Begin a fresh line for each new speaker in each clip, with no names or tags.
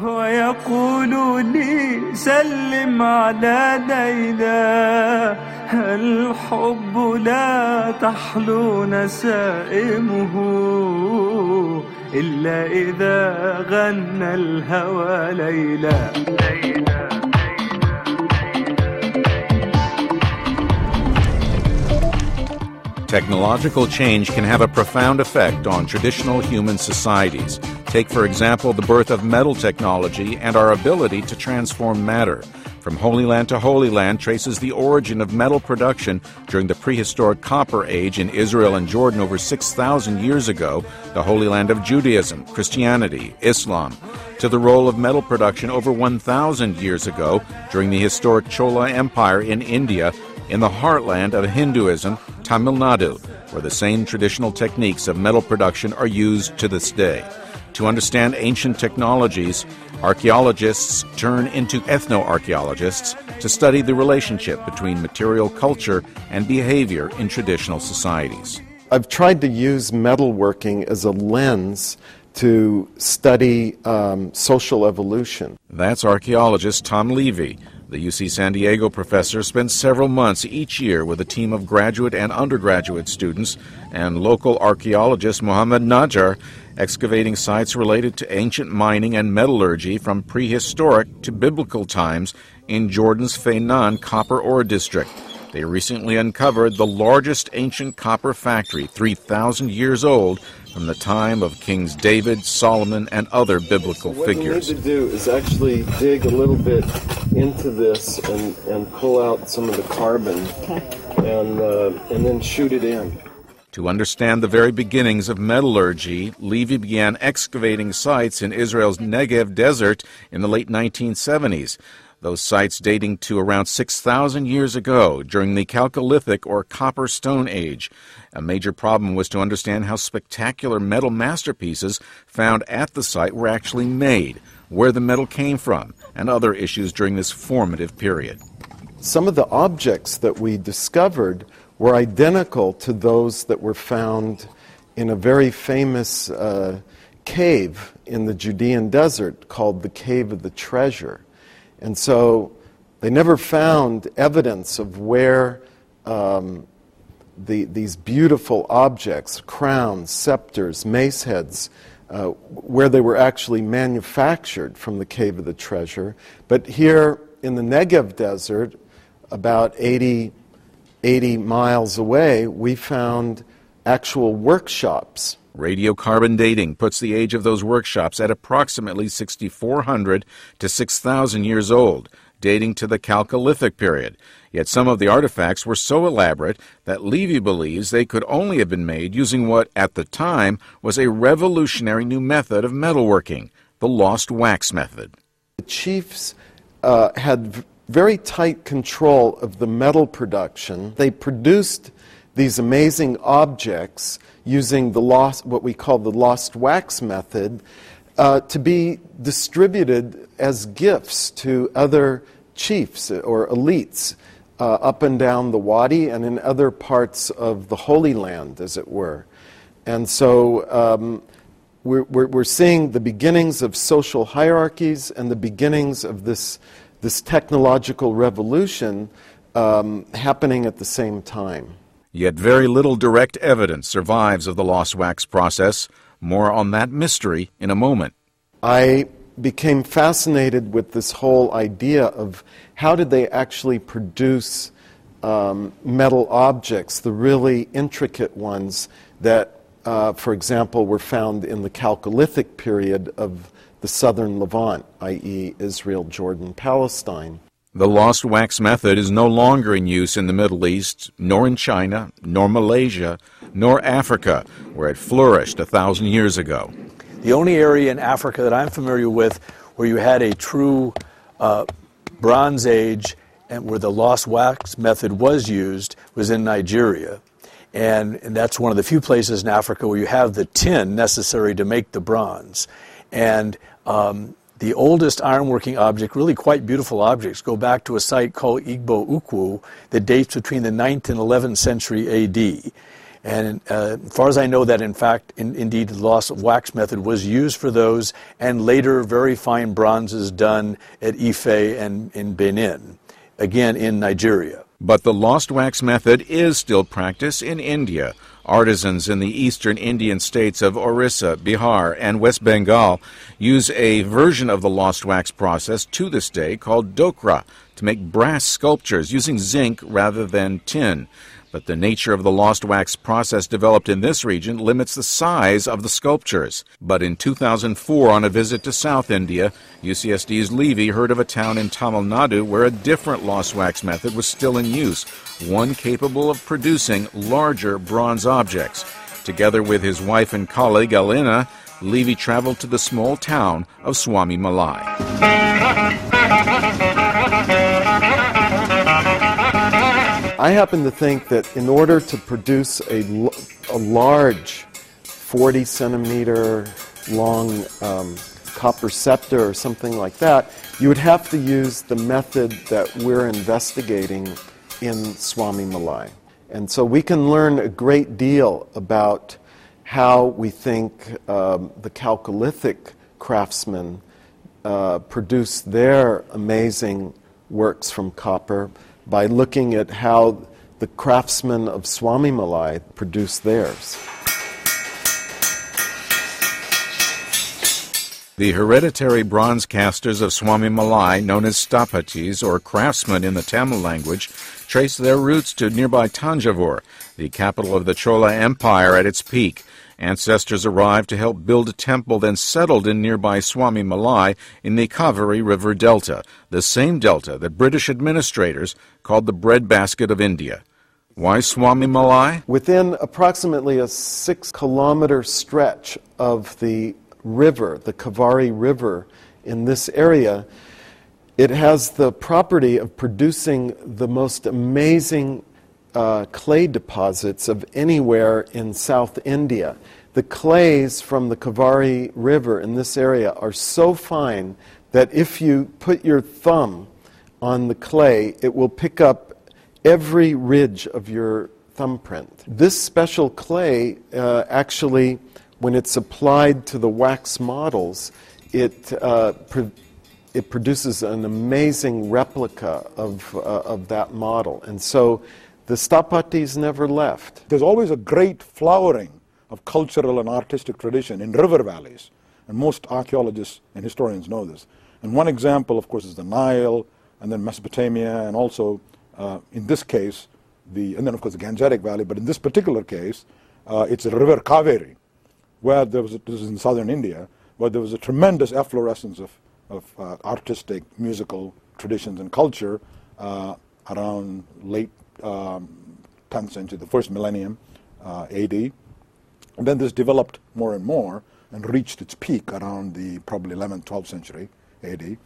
ويقول لي سلم على ليلى الحب لا تحلو نسائمه إلا إذا غنى الهوى ليلى
Technological change can have a profound effect on traditional human societies. Take, for example, the birth of metal technology and our ability to transform matter. From Holy Land to Holy Land traces the origin of metal production during the prehistoric Copper Age in Israel and Jordan over 6,000 years ago, the Holy Land of Judaism, Christianity, Islam, to the role of metal production over 1,000 years ago during the historic Chola Empire in India, in the heartland of Hinduism, Tamil Nadu, where the same traditional techniques of metal production are used to this day. To understand ancient technologies, archaeologists turn into ethnoarchaeologists to study the relationship between material culture and behavior in traditional societies.
I've tried to use metalworking as a lens to study um, social evolution.
That's archaeologist Tom Levy. The UC San Diego professor spends several months each year with a team of graduate and undergraduate students and local archaeologist Mohammed Najjar excavating sites related to ancient mining and metallurgy from prehistoric to biblical times in Jordan's Feinan copper ore district. They recently uncovered the largest ancient copper factory, 3,000 years old, from the time of Kings David, Solomon, and other biblical
what
figures.
What we need to do is actually dig a little bit into this and, and pull out some of the carbon and, uh, and then shoot it in.
To understand the very beginnings of metallurgy, Levy began excavating sites in Israel's Negev desert in the late 1970s. Those sites dating to around 6,000 years ago during the Chalcolithic or Copper Stone Age. A major problem was to understand how spectacular metal masterpieces found at the site were actually made, where the metal came from, and other issues during this formative period.
Some of the objects that we discovered were identical to those that were found in a very famous uh, cave in the Judean desert called the Cave of the Treasure. And so they never found evidence of where um, the, these beautiful objects, crowns, scepters, mace heads, uh, where they were actually manufactured from the Cave of the Treasure. But here in the Negev desert, about 80, 80 miles away, we found actual workshops.
Radiocarbon dating puts the age of those workshops at approximately 6,400 to 6,000 years old, dating to the Chalcolithic period. Yet some of the artifacts were so elaborate that Levy believes they could only have been made using what, at the time, was a revolutionary new method of metalworking, the lost wax method.
The chiefs uh, had very tight control of the metal production. They produced these amazing objects using the lost, what we call the lost wax method, uh, to be distributed as gifts to other chiefs or elites uh, up and down the Wadi and in other parts of the Holy Land, as it were. And so um, we're, we're, seeing the beginnings of social hierarchies and the beginnings of this, this technological revolution um, happening at the same time.
Yet very little direct evidence survives of the lost wax process. More on that mystery in a moment.
I became fascinated with this whole idea of how did they actually produce um, metal objects, the really intricate ones that, uh, for example, were found in the Chalcolithic period of the southern Levant, i.e., Israel, Jordan, Palestine.
The lost wax method is no longer in use in the Middle East, nor in China, nor Malaysia, nor Africa, where it flourished a thousand years ago.
The only area in Africa that I'm familiar with where you had a true uh, Bronze Age and where the lost wax method was used was in Nigeria. And, and that's one of the few places in Africa where you have the tin necessary to make the bronze. And um, the oldest ironworking object, really quite beautiful objects, go back to a site called Igbo Ukwu that dates between the 9th and 11th century AD. And uh, as far as I know, that in fact, in, indeed, the loss of wax method was used for those, and later very fine bronzes done at Ife and in Benin, again in Nigeria.
But the lost wax method is still practiced in India. Artisans in the eastern Indian states of Orissa, Bihar, and West Bengal use a version of the lost wax process to this day called dokra to make brass sculptures using zinc rather than tin. But the nature of the lost wax process developed in this region limits the size of the sculptures. But in 2004, on a visit to South India, UCSD's Levy heard of a town in Tamil Nadu where a different lost wax method was still in use, one capable of producing larger bronze objects. Together with his wife and colleague Alina, Levy traveled to the small town of Swami Malai.
I happen to think that in order to produce a, a large 40 centimeter long um, copper scepter or something like that, you would have to use the method that we're investigating in Swami Malai. And so we can learn a great deal about how we think um, the Chalcolithic craftsmen uh, produced their amazing works from copper by looking at how the craftsmen of Swami Malai produced theirs.
The hereditary bronze casters of Swami Malai, known as stapatis or craftsmen in the Tamil language, trace their roots to nearby Tanjavur, the capital of the Chola Empire at its peak. Ancestors arrived to help build a temple, then settled in nearby Swami Malai in the Kaveri River Delta, the same delta that British administrators called the breadbasket of India. Why Swami Malai?
Within approximately a six kilometer stretch of the river, the Kaveri River, in this area, it has the property of producing the most amazing uh, clay deposits of anywhere in South India. The clays from the Kaveri River in this area are so fine that if you put your thumb on the clay, it will pick up every ridge of your thumbprint. This special clay uh, actually, when it's applied to the wax models, it uh, it produces an amazing replica of, uh, of that model. And so the Stapatis never left.
There's always a great flowering of cultural and artistic tradition in river valleys. And most archaeologists and historians know this. And one example, of course, is the Nile, and then Mesopotamia, and also, uh, in this case, the, and then, of course, the Gangetic Valley. But in this particular case, uh, it's the river Kaveri, where there was, a, this is in southern India, where there was a tremendous efflorescence of, of uh, artistic, musical traditions and culture uh, around late um, 10th century, the first millennium uh, AD. And then this developed more and more and reached its peak around the probably 11th, 12th century AD.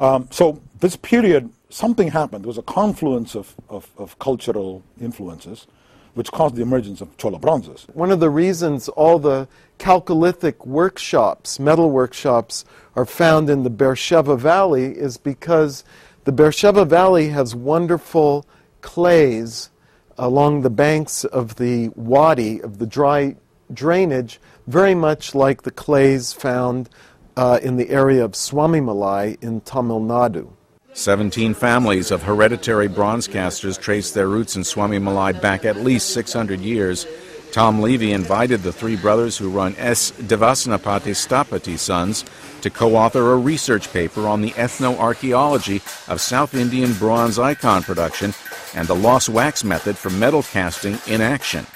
Um, so this period, something happened. There was a confluence of, of, of, cultural influences which caused the emergence of Chola bronzes.
One of the reasons all the Chalcolithic workshops, metal workshops, are found in the Beersheba Valley is because the Beersheba Valley has wonderful clays along the banks of the wadi, of the dry drainage, very much like the clays found uh, in the area of Swamimalai in Tamil Nadu.
Seventeen families of hereditary bronze casters trace their roots in Swamimalai back at least 600 years. Tom Levy invited the three brothers who run S. Devasanapati Stapati Sons to co author a research paper on the ethnoarchaeology of South Indian bronze icon production and the lost wax method for metal casting in action.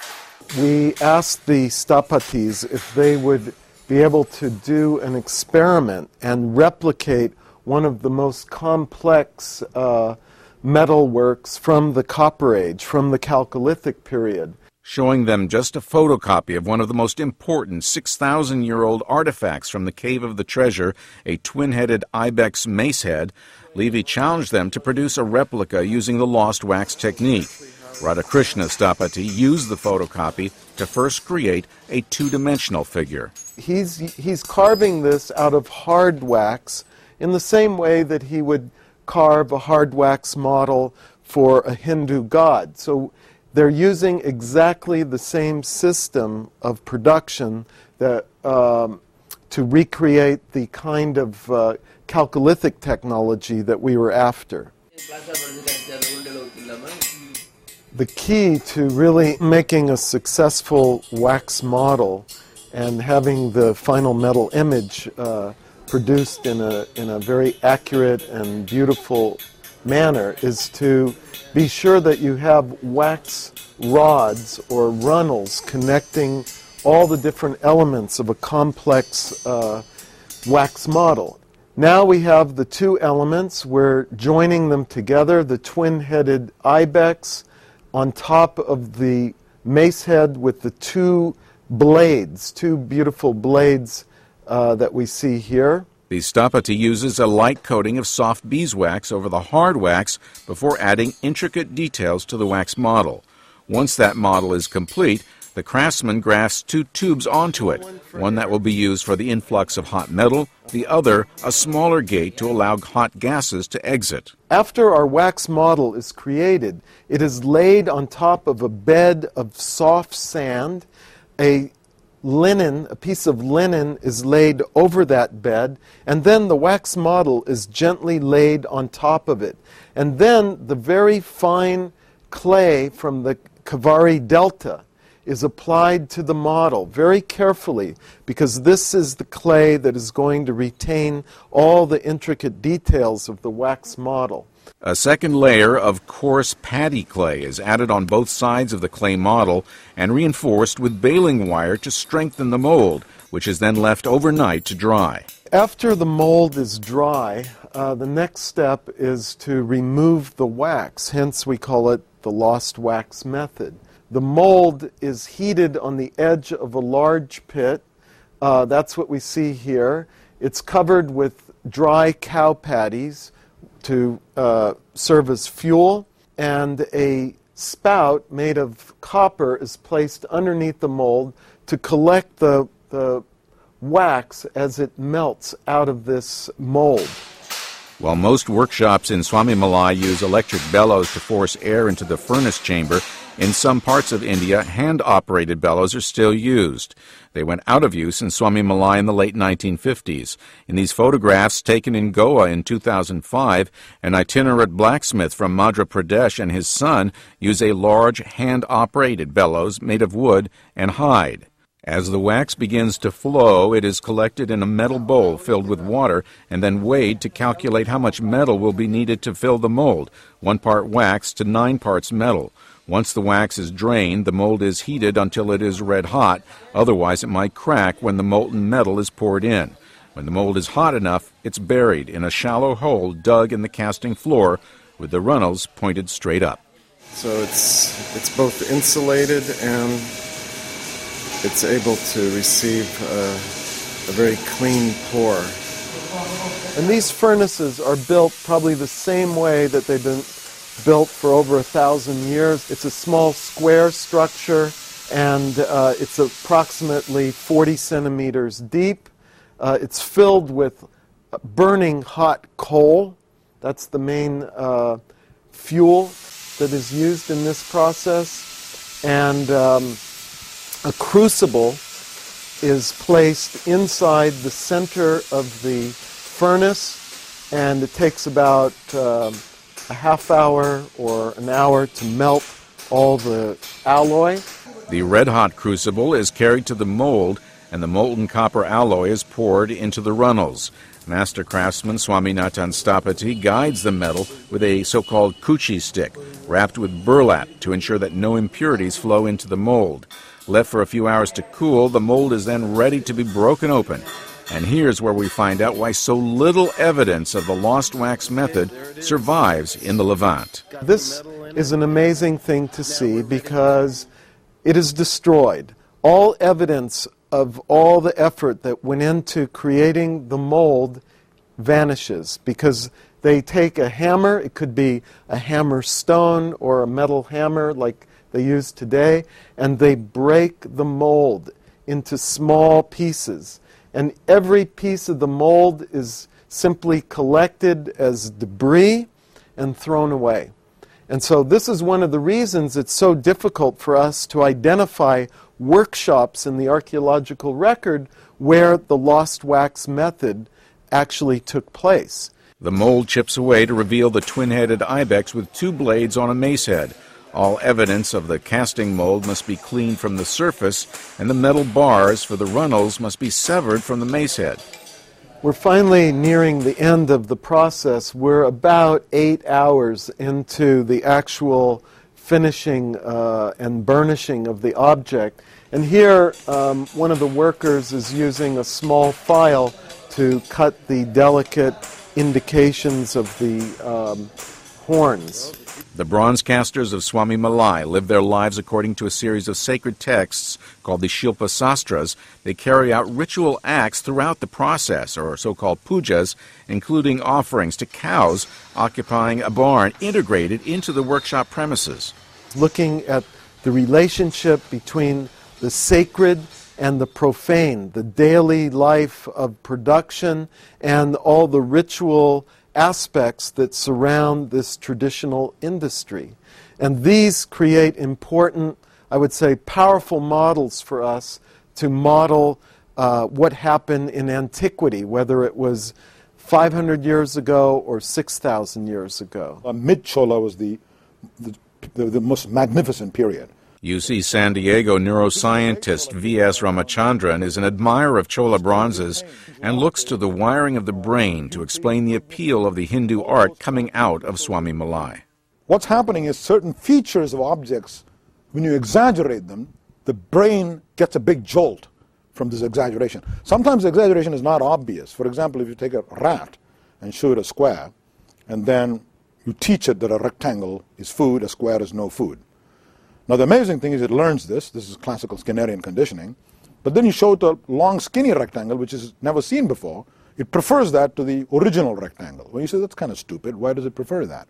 We asked the Stapatis if they would be able to do an experiment and replicate one of the most complex uh, metal works from the Copper Age, from the Chalcolithic period.
Showing them just a photocopy of one of the most important 6,000 year old artifacts from the Cave of the Treasure, a twin headed ibex mace head, Levy challenged them to produce a replica using the lost wax technique. Radhakrishna Stapati used the photocopy to first create a two dimensional figure.
He's, he's carving this out of hard wax in the same way that he would carve a hard wax model for a Hindu god. So they're using exactly the same system of production that, um, to recreate the kind of uh, chalcolithic technology that we were after. The key to really making a successful wax model and having the final metal image uh, produced in a, in a very accurate and beautiful manner is to be sure that you have wax rods or runnels connecting all the different elements of a complex uh, wax model. Now we have the two elements, we're joining them together, the twin headed ibex on top of the mace head with the two blades, two beautiful blades uh, that we see here.
The Stapati uses a light coating of soft beeswax over the hard wax before adding intricate details to the wax model. Once that model is complete, the craftsman grafts two tubes onto it, one that will be used for the influx of hot metal, the other a smaller gate to allow hot gases to exit.
After our wax model is created, it is laid on top of a bed of soft sand. A linen, a piece of linen is laid over that bed, and then the wax model is gently laid on top of it. And then the very fine clay from the Kaveri Delta is applied to the model very carefully because this is the clay that is going to retain all the intricate details of the wax model.
A second layer of coarse paddy clay is added on both sides of the clay model and reinforced with baling wire to strengthen the mold, which is then left overnight to dry.
After the mold is dry, uh, the next step is to remove the wax, hence, we call it the lost wax method. The mold is heated on the edge of a large pit. Uh, that's what we see here. It's covered with dry cow patties to uh, serve as fuel, and a spout made of copper is placed underneath the mold to collect the, the wax as it melts out of this mold.
While most workshops in Swami Malai use electric bellows to force air into the furnace chamber, in some parts of India, hand operated bellows are still used. They went out of use in Swami Malai in the late 1950s. In these photographs taken in Goa in 2005, an itinerant blacksmith from Madhya Pradesh and his son use a large hand operated bellows made of wood and hide. As the wax begins to flow, it is collected in a metal bowl filled with water and then weighed to calculate how much metal will be needed to fill the mold, one part wax to nine parts metal. Once the wax is drained, the mold is heated until it is red hot, otherwise, it might crack when the molten metal is poured in. When the mold is hot enough, it's buried in a shallow hole dug in the casting floor with the runnels pointed straight up.
So it's, it's both insulated and it's able to receive a, a very clean pour. And these furnaces are built probably the same way that they've been built for over a thousand years. It's a small square structure and uh, it's approximately 40 centimeters deep. Uh, it's filled with burning hot coal. That's the main uh, fuel that is used in this process. And um, a crucible is placed inside the center of the furnace, and it takes about um, a half hour or an hour to melt all the alloy.
The red hot crucible is carried to the mold, and the molten copper alloy is poured into the runnels. Master craftsman Swaminathan Stapati guides the metal with a so called kuchi stick, wrapped with burlap to ensure that no impurities flow into the mold. Left for a few hours to cool, the mold is then ready to be broken open. And here's where we find out why so little evidence of the lost wax method survives in the Levant.
This is an amazing thing to see because it is destroyed. All evidence of all the effort that went into creating the mold vanishes because they take a hammer, it could be a hammer stone or a metal hammer like they use today, and they break the mold into small pieces and every piece of the mold is simply collected as debris and thrown away. And so, this is one of the reasons it's so difficult for us to identify workshops in the archaeological record where the lost wax method actually took place.
The mold chips away to reveal the twin headed ibex with two blades on a mace head. All evidence of the casting mold must be cleaned from the surface, and the metal bars for the runnels must be severed from the mace head.
We're finally nearing the end of the process. We're about eight hours into the actual finishing uh, and burnishing of the object. And here, um, one of the workers is using a small file to cut the delicate indications of the um, horns.
The bronze casters of Swami Malai live their lives according to a series of sacred texts called the Shilpa Sastras. They carry out ritual acts throughout the process, or so called pujas, including offerings to cows occupying a barn integrated into the workshop premises.
Looking at the relationship between the sacred and the profane, the daily life of production, and all the ritual aspects that surround this traditional industry. And these create important, I would say, powerful models for us to model uh, what happened in antiquity, whether it was 500 years ago or 6,000 years ago.
Uh, Mid Chola was the, the, the, the most magnificent period.
UC San Diego neuroscientist V.S. Ramachandran is an admirer of Chola bronzes and looks to the wiring of the brain to explain the appeal of the Hindu art coming out of Swami Malai.
What's happening is certain features of objects, when you exaggerate them, the brain gets a big jolt from this exaggeration. Sometimes the exaggeration is not obvious. For example, if you take a rat and show it a square, and then you teach it that a rectangle is food, a square is no food now, the amazing thing is it learns this. This is classical Skinnerian conditioning. But then you show it a long, skinny rectangle, which is never seen before. It prefers that to the original rectangle. Well, you say, that's kind of stupid. Why does it prefer that?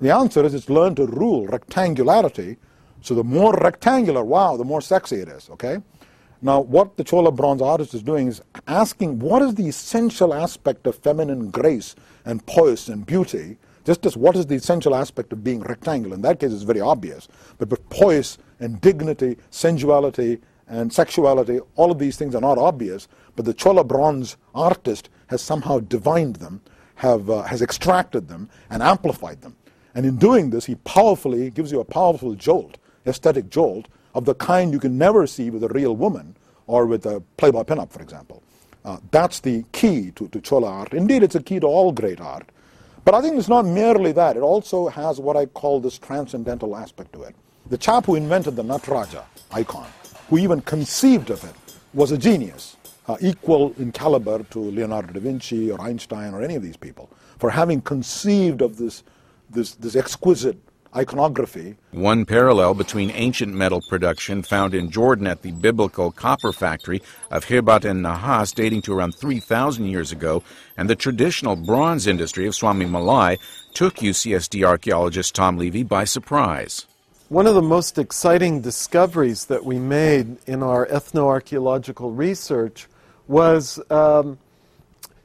The answer is it's learned to rule rectangularity. So the more rectangular, wow, the more sexy it is, okay? Now, what the Chola bronze artist is doing is asking what is the essential aspect of feminine grace and poise and beauty just as what is the essential aspect of being rectangular? In that case, it's very obvious. But, but poise and dignity, sensuality, and sexuality, all of these things are not obvious, but the Chola bronze artist has somehow divined them, have, uh, has extracted them, and amplified them. And in doing this, he powerfully gives you a powerful jolt, aesthetic jolt, of the kind you can never see with a real woman or with a Playboy pinup, for example. Uh, that's the key to, to Chola art. Indeed, it's a key to all great art. But I think it's not merely that. It also has what I call this transcendental aspect to it. The chap who invented the Nataraja icon, who even conceived of it, was a genius, uh, equal in caliber to Leonardo da Vinci or Einstein or any of these people, for having conceived of this, this, this exquisite iconography.
One parallel between ancient metal production found in Jordan at the biblical copper factory of Khirbat and Nahas dating to around 3,000 years ago and the traditional bronze industry of Swami Malai took UCSD archaeologist Tom Levy by surprise.
One of the most exciting discoveries that we made in our ethnoarchaeological research was um,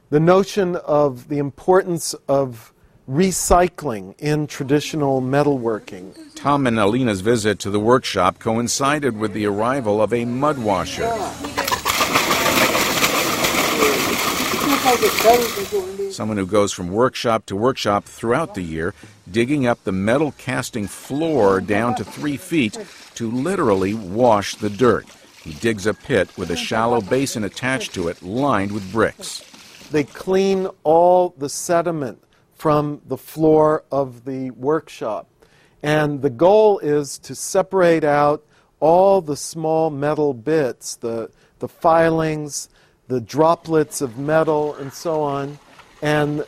the notion of the importance of recycling in traditional metalworking.
Tom and Alina's visit to the workshop coincided with the arrival of a mud washer. Someone who goes from workshop to workshop throughout the year, digging up the metal casting floor down to three feet to literally wash the dirt. He digs a pit with a shallow basin attached to it lined with bricks.
They clean all the sediment from the floor of the workshop. And the goal is to separate out all the small metal bits, the, the filings, the droplets of metal, and so on, and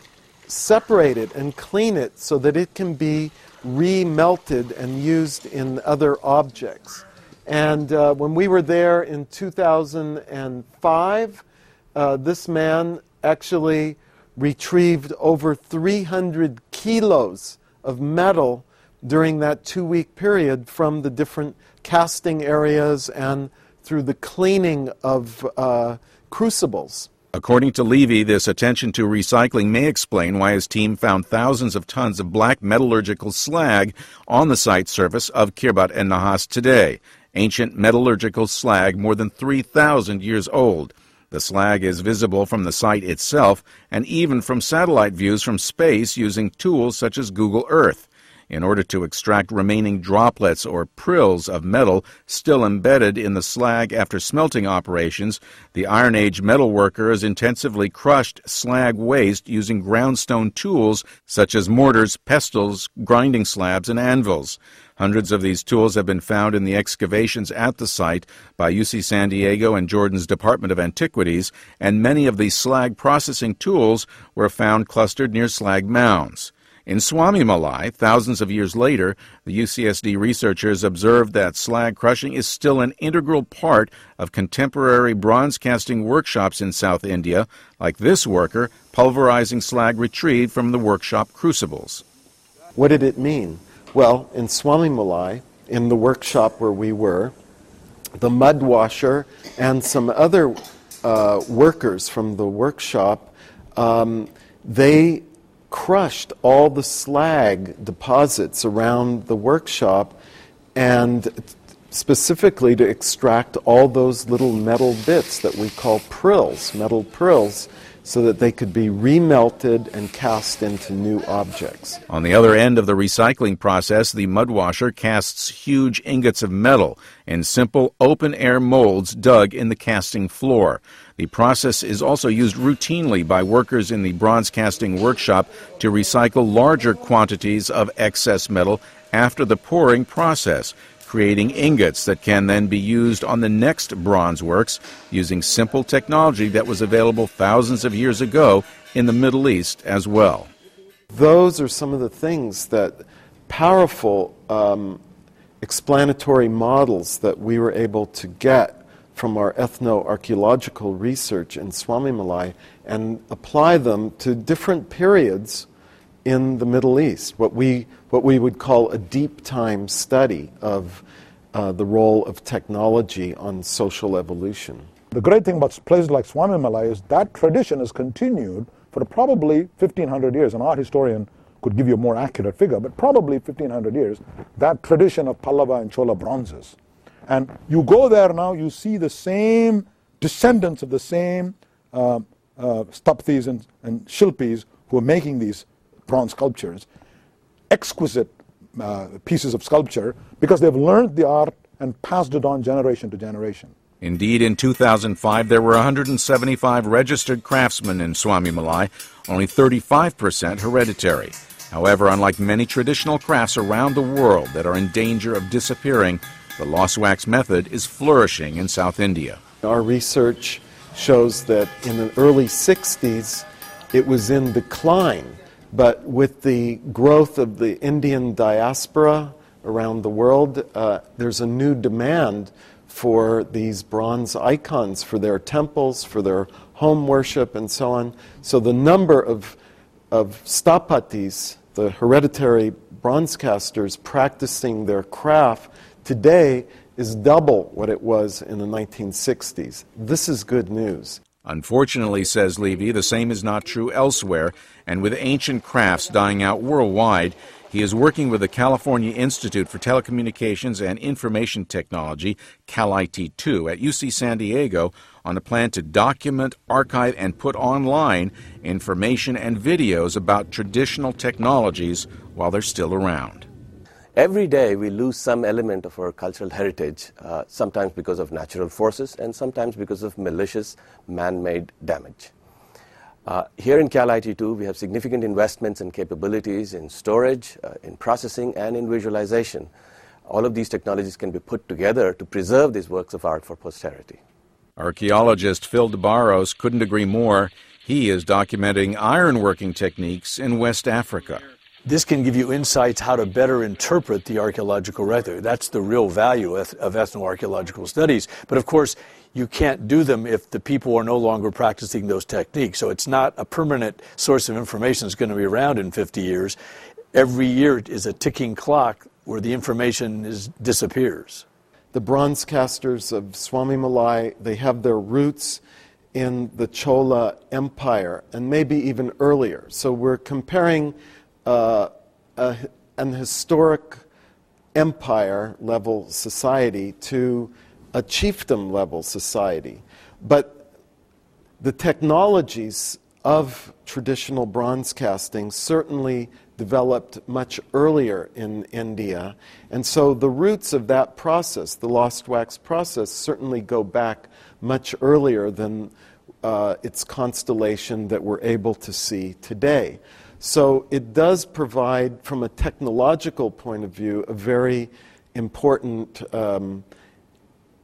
separate it and clean it so that it can be remelted and used in other objects. And uh, when we were there in 2005, uh, this man actually retrieved over 300 kilos of metal during that two week period from the different casting areas and through the cleaning of uh, crucibles.
According to Levy, this attention to recycling may explain why his team found thousands of tons of black metallurgical slag on the site surface of Khirbat and Nahas today, ancient metallurgical slag more than 3,000 years old. The slag is visible from the site itself and even from satellite views from space using tools such as Google Earth in order to extract remaining droplets or prills of metal still embedded in the slag after smelting operations, the Iron Age metal workers intensively crushed slag waste using groundstone tools such as mortars, pestles, grinding slabs, and anvils. Hundreds of these tools have been found in the excavations at the site by UC San Diego and Jordan's Department of Antiquities, and many of these slag processing tools were found clustered near slag mounds. In Swami Malai, thousands of years later, the UCSD researchers observed that slag crushing is still an integral part of contemporary bronze casting workshops in South India, like this worker pulverizing slag retrieved from the workshop crucibles.
What did it mean? Well, in Swami Malai, in the workshop where we were, the mud washer and some other uh, workers from the workshop, um, they crushed all the slag deposits around the workshop and specifically to extract all those little metal bits that we call prills, metal prills, so that they could be remelted and cast into new objects.
On the other end of the recycling process, the mud washer casts huge ingots of metal in simple open air molds dug in the casting floor. The process is also used routinely by workers in the bronze casting workshop to recycle larger quantities of excess metal after the pouring process, creating ingots that can then be used on the next bronze works using simple technology that was available thousands of years ago in the Middle East as well.
Those are some of the things that powerful um, explanatory models that we were able to get from our ethno-archaeological research in Swamimalai and apply them to different periods in the Middle East, what we, what we would call a deep time study of uh, the role of technology on social evolution.
The great thing about places like Swamimalai is that tradition has continued for probably 1500 years. An art historian could give you a more accurate figure, but probably 1500 years, that tradition of Pallava and Chola bronzes. And you go there now, you see the same descendants of the same uh, uh, and, and Shilpis who are making these bronze sculptures, exquisite uh, pieces of sculpture, because they've learned the art and passed it on generation to generation.
Indeed, in 2005, there were 175 registered craftsmen in Swami Malai, only 35% hereditary. However, unlike many traditional crafts around the world that are in danger of disappearing, the lost wax method is flourishing in South India.
Our research shows that in the early 60s it was in decline, but with the growth of the Indian diaspora around the world, uh, there's a new demand for these bronze icons for their temples, for their home worship, and so on. So the number of, of stapatis, the hereditary bronze casters, practicing their craft today is double what it was in the 1960s. This is good news.
Unfortunately, says Levy, the same is not true elsewhere, and with ancient crafts dying out worldwide, he is working with the California Institute for Telecommunications and Information Technology, CALIT2, at UC San Diego on a plan to document, archive, and put online information and videos about traditional technologies while they're still around.
Every day we lose some element of our cultural heritage, uh, sometimes because of natural forces and sometimes because of malicious man made damage. Uh, here in Cal IT2, we have significant investments and capabilities in storage, uh, in processing, and in visualization. All of these technologies can be put together to preserve these works of art for posterity.
Archaeologist Phil DeBarros couldn't agree more. He is documenting ironworking techniques in West Africa.
This can give you insights how to better interpret the archaeological record. That's the real value of ethnoarchaeological studies. But of course, you can't do them if the people are no longer practicing those techniques. So it's not a permanent source of information that's going to be around in 50 years. Every year is a ticking clock where the information is, disappears.
The bronze casters of Swami Malai, they have their roots in the Chola Empire and maybe even earlier. So we're comparing uh, a, an historic empire level society to a chiefdom level society. But the technologies of traditional bronze casting certainly developed much earlier in India. And so the roots of that process, the lost wax process, certainly go back much earlier than uh, its constellation that we're able to see today. So it does provide, from a technological point of view, a very important um,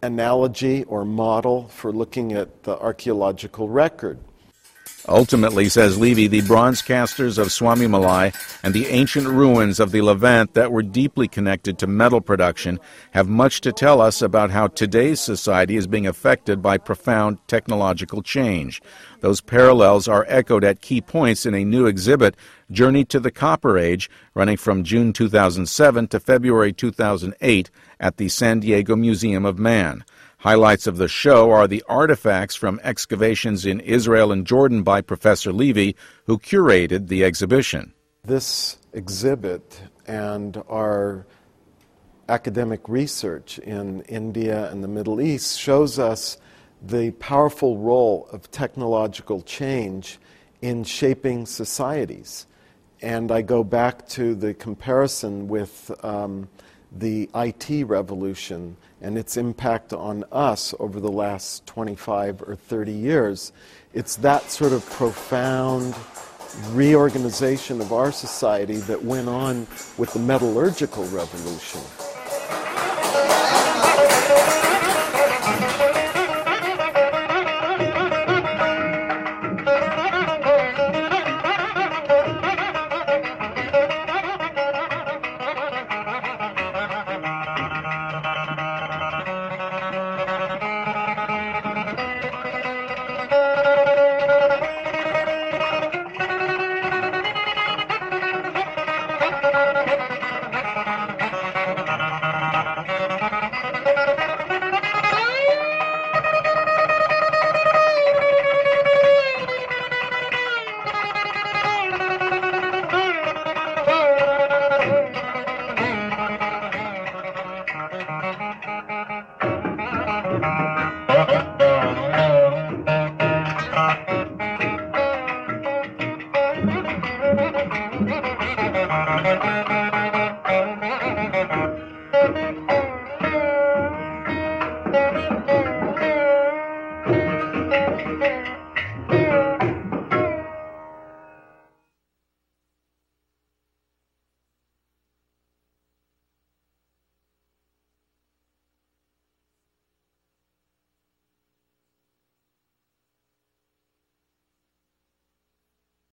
analogy or model for looking at the archaeological record.
Ultimately, says Levy, the bronze casters of Swamimalai and the ancient ruins of the Levant that were deeply connected to metal production have much to tell us about how today's society is being affected by profound technological change. Those parallels are echoed at key points in a new exhibit, Journey to the Copper Age, running from June 2007 to February 2008 at the San Diego Museum of Man. Highlights of the show are the artifacts from excavations in Israel and Jordan by Professor Levy, who curated the exhibition.
This exhibit and our academic research in India and the Middle East shows us the powerful role of technological change in shaping societies. And I go back to the comparison with um, the IT revolution and its impact on us over the last 25 or 30 years. It's that sort of profound reorganization of our society that went on with the metallurgical revolution.